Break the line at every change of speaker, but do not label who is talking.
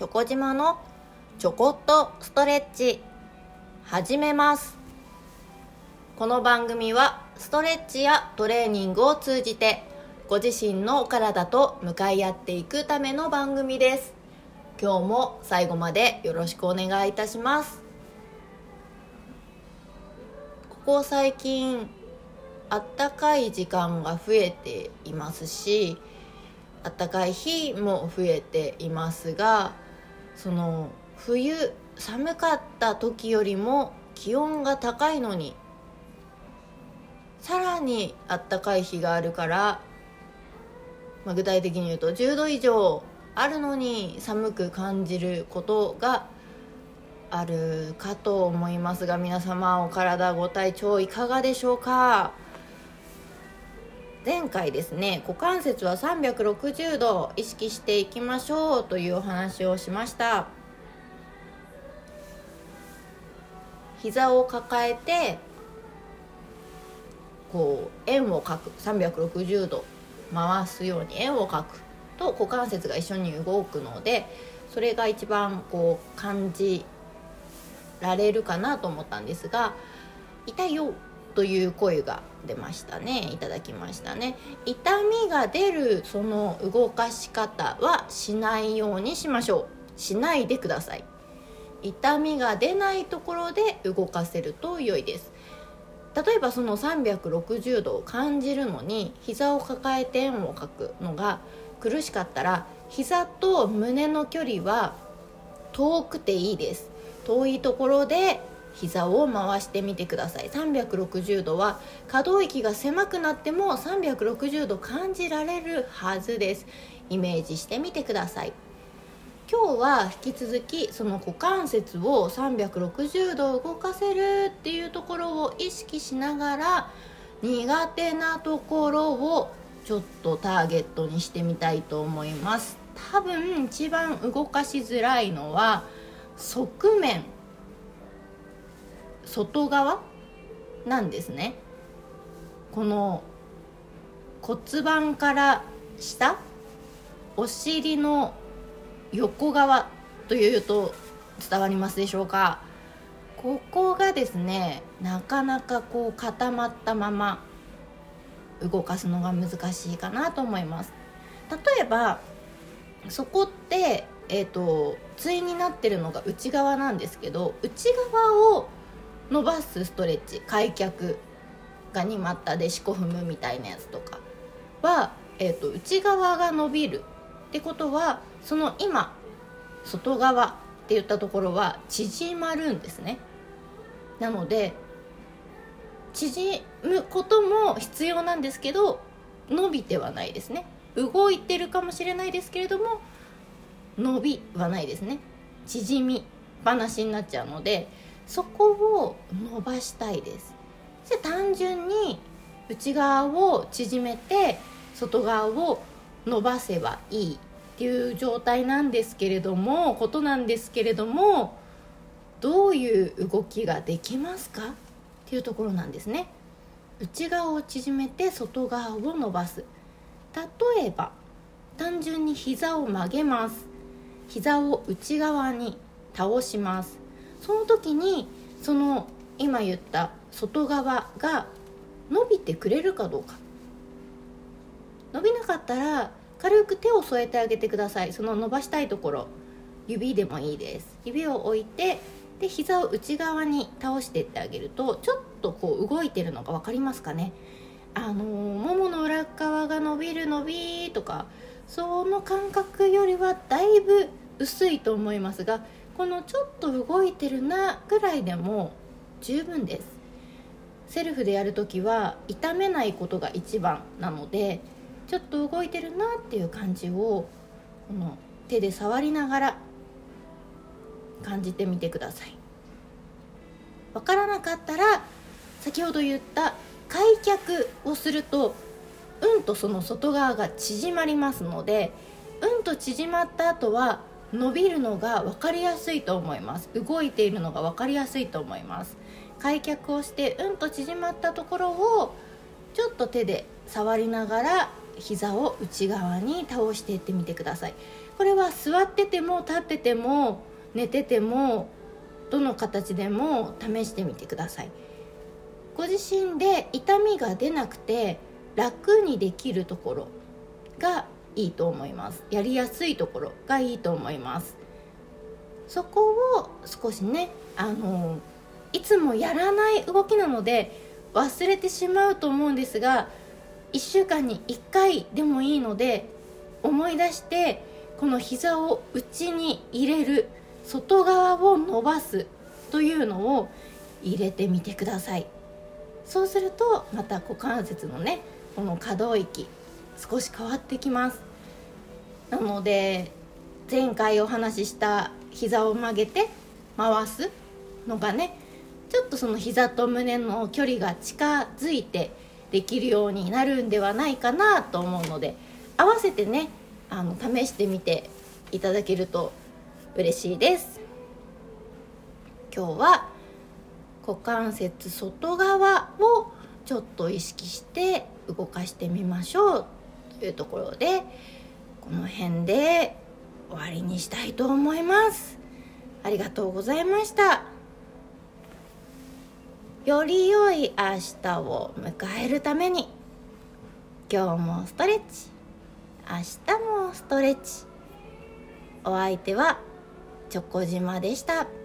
チョコ島のちょこっとストレッチ。始めます。この番組はストレッチやトレーニングを通じてご自身のお体と向かい合っていくための番組です。今日も最後までよろしくお願いいたします。ここ最近あったかい時間が増えていますし暖かい日も増えていますがその冬寒かった時よりも気温が高いのにさらにあったかい日があるから、まあ、具体的に言うと10度以上あるのに寒く感じることがあるかと思いますが皆様お体ご体調いかがでしょうか？前回ですね股関節は360度意識していきましょうというお話をしました。膝を抱えてこう円を描く360度回すように円を描くと股関節が一緒に動くのでそれが一番こう感じられるかなと思ったんですが「痛いよ」という声が出ましたね。いただきましたね。痛みが出るその動かし方はしないようにしましょう。しないでください。痛みが出ないところで動かせると良いです。例えばその360度を感じるのに膝を抱えて円を描くのが苦しかったら膝と胸の距離は遠くていいです。遠いところで膝を回してみてください。360度は可動域が狭くなっても360度感じられるはずです。イメージしてみてください。今日は引き続きその股関節を360度動かせるっていうところを意識しながら苦手なところをちょっとターゲットにしてみたいと思います。多分一番動かしづらいのは側面。外側？なんですね。この骨盤から下？お尻の横側？というと伝わりますでしょうか？ここがですねなかなかこう固まったまま動かすのが難しいかなと思います。例えばそこってえーと、対になってるのが内側なんですけど内側を伸ばすストレッチ開脚ガニ股で四股踏むみたいなやつとかは、えーと、内側が伸びるってことはその今外側って言ったところは縮まるんですね。なので縮むことも必要なんですけど伸びてはないですね。動いてるかもしれないですけれども伸びはないですね。縮み話になっちゃうのでそこを伸ばしたいです。じゃ単純に内側を縮めて外側を伸ばせばいいっていう状態なんですけれどもことなんですけれどもどういう動きができますかっていうところなんですね。内側を縮めて外側を伸ばす。例えば単純に膝を曲げます。膝を内側に倒します。その時にその今言った外側が伸びてくれるかどうか。伸びなかったら軽く手を添えてあげてください。その伸ばしたいところ。指でもいいです。指を置いてで膝を内側に倒していってあげるとちょっとこう動いてるのが分かりますかね。あのももの裏側が伸びる伸びとかその感覚よりはだいぶ薄いと思いますがこのちょっと動いてるなぐらいでも十分です。セルフでやるときは痛めないことが一番なのでちょっと動いてるなっていう感じをこの手で触りながら感じてみてください。わからなかったら先ほど言った開脚をするとうんとその外側が縮まりますのでうんと縮まった後は伸びるのが分かりやすいと思います。動いているのが分かりやすいと思います。開脚をしてうんと縮まったところをちょっと手で触りながら膝を内側に倒していってみてください。これは座ってても立ってても寝ててもどの形でも試してみてください。ご自身で痛みが出なくて楽にできるところがいいと思います。やりやすいところがいいと思います。そこを少しねあのいつもやらない動きなので忘れてしまうと思うんですが1週間に1回でもいいので思い出してこの膝を内に入れる外側を伸ばすというのを入れてみてください。そうするとまた股関節のねこの可動域少し変わってきます。なので前回お話しした膝を曲げて回すのがねちょっとその膝と胸の距離が近づいてできるようになるんではないかなと思うので合わせてねあの試してみていただけると嬉しいです。今日は股関節外側をちょっと意識して動かしてみましょう。いうところでこの辺で終わりにしたいと思います。ありがとうございました。より良い明日を迎えるために今日もストレッチ。明日もストレッチ。お相手はチョコ島でした。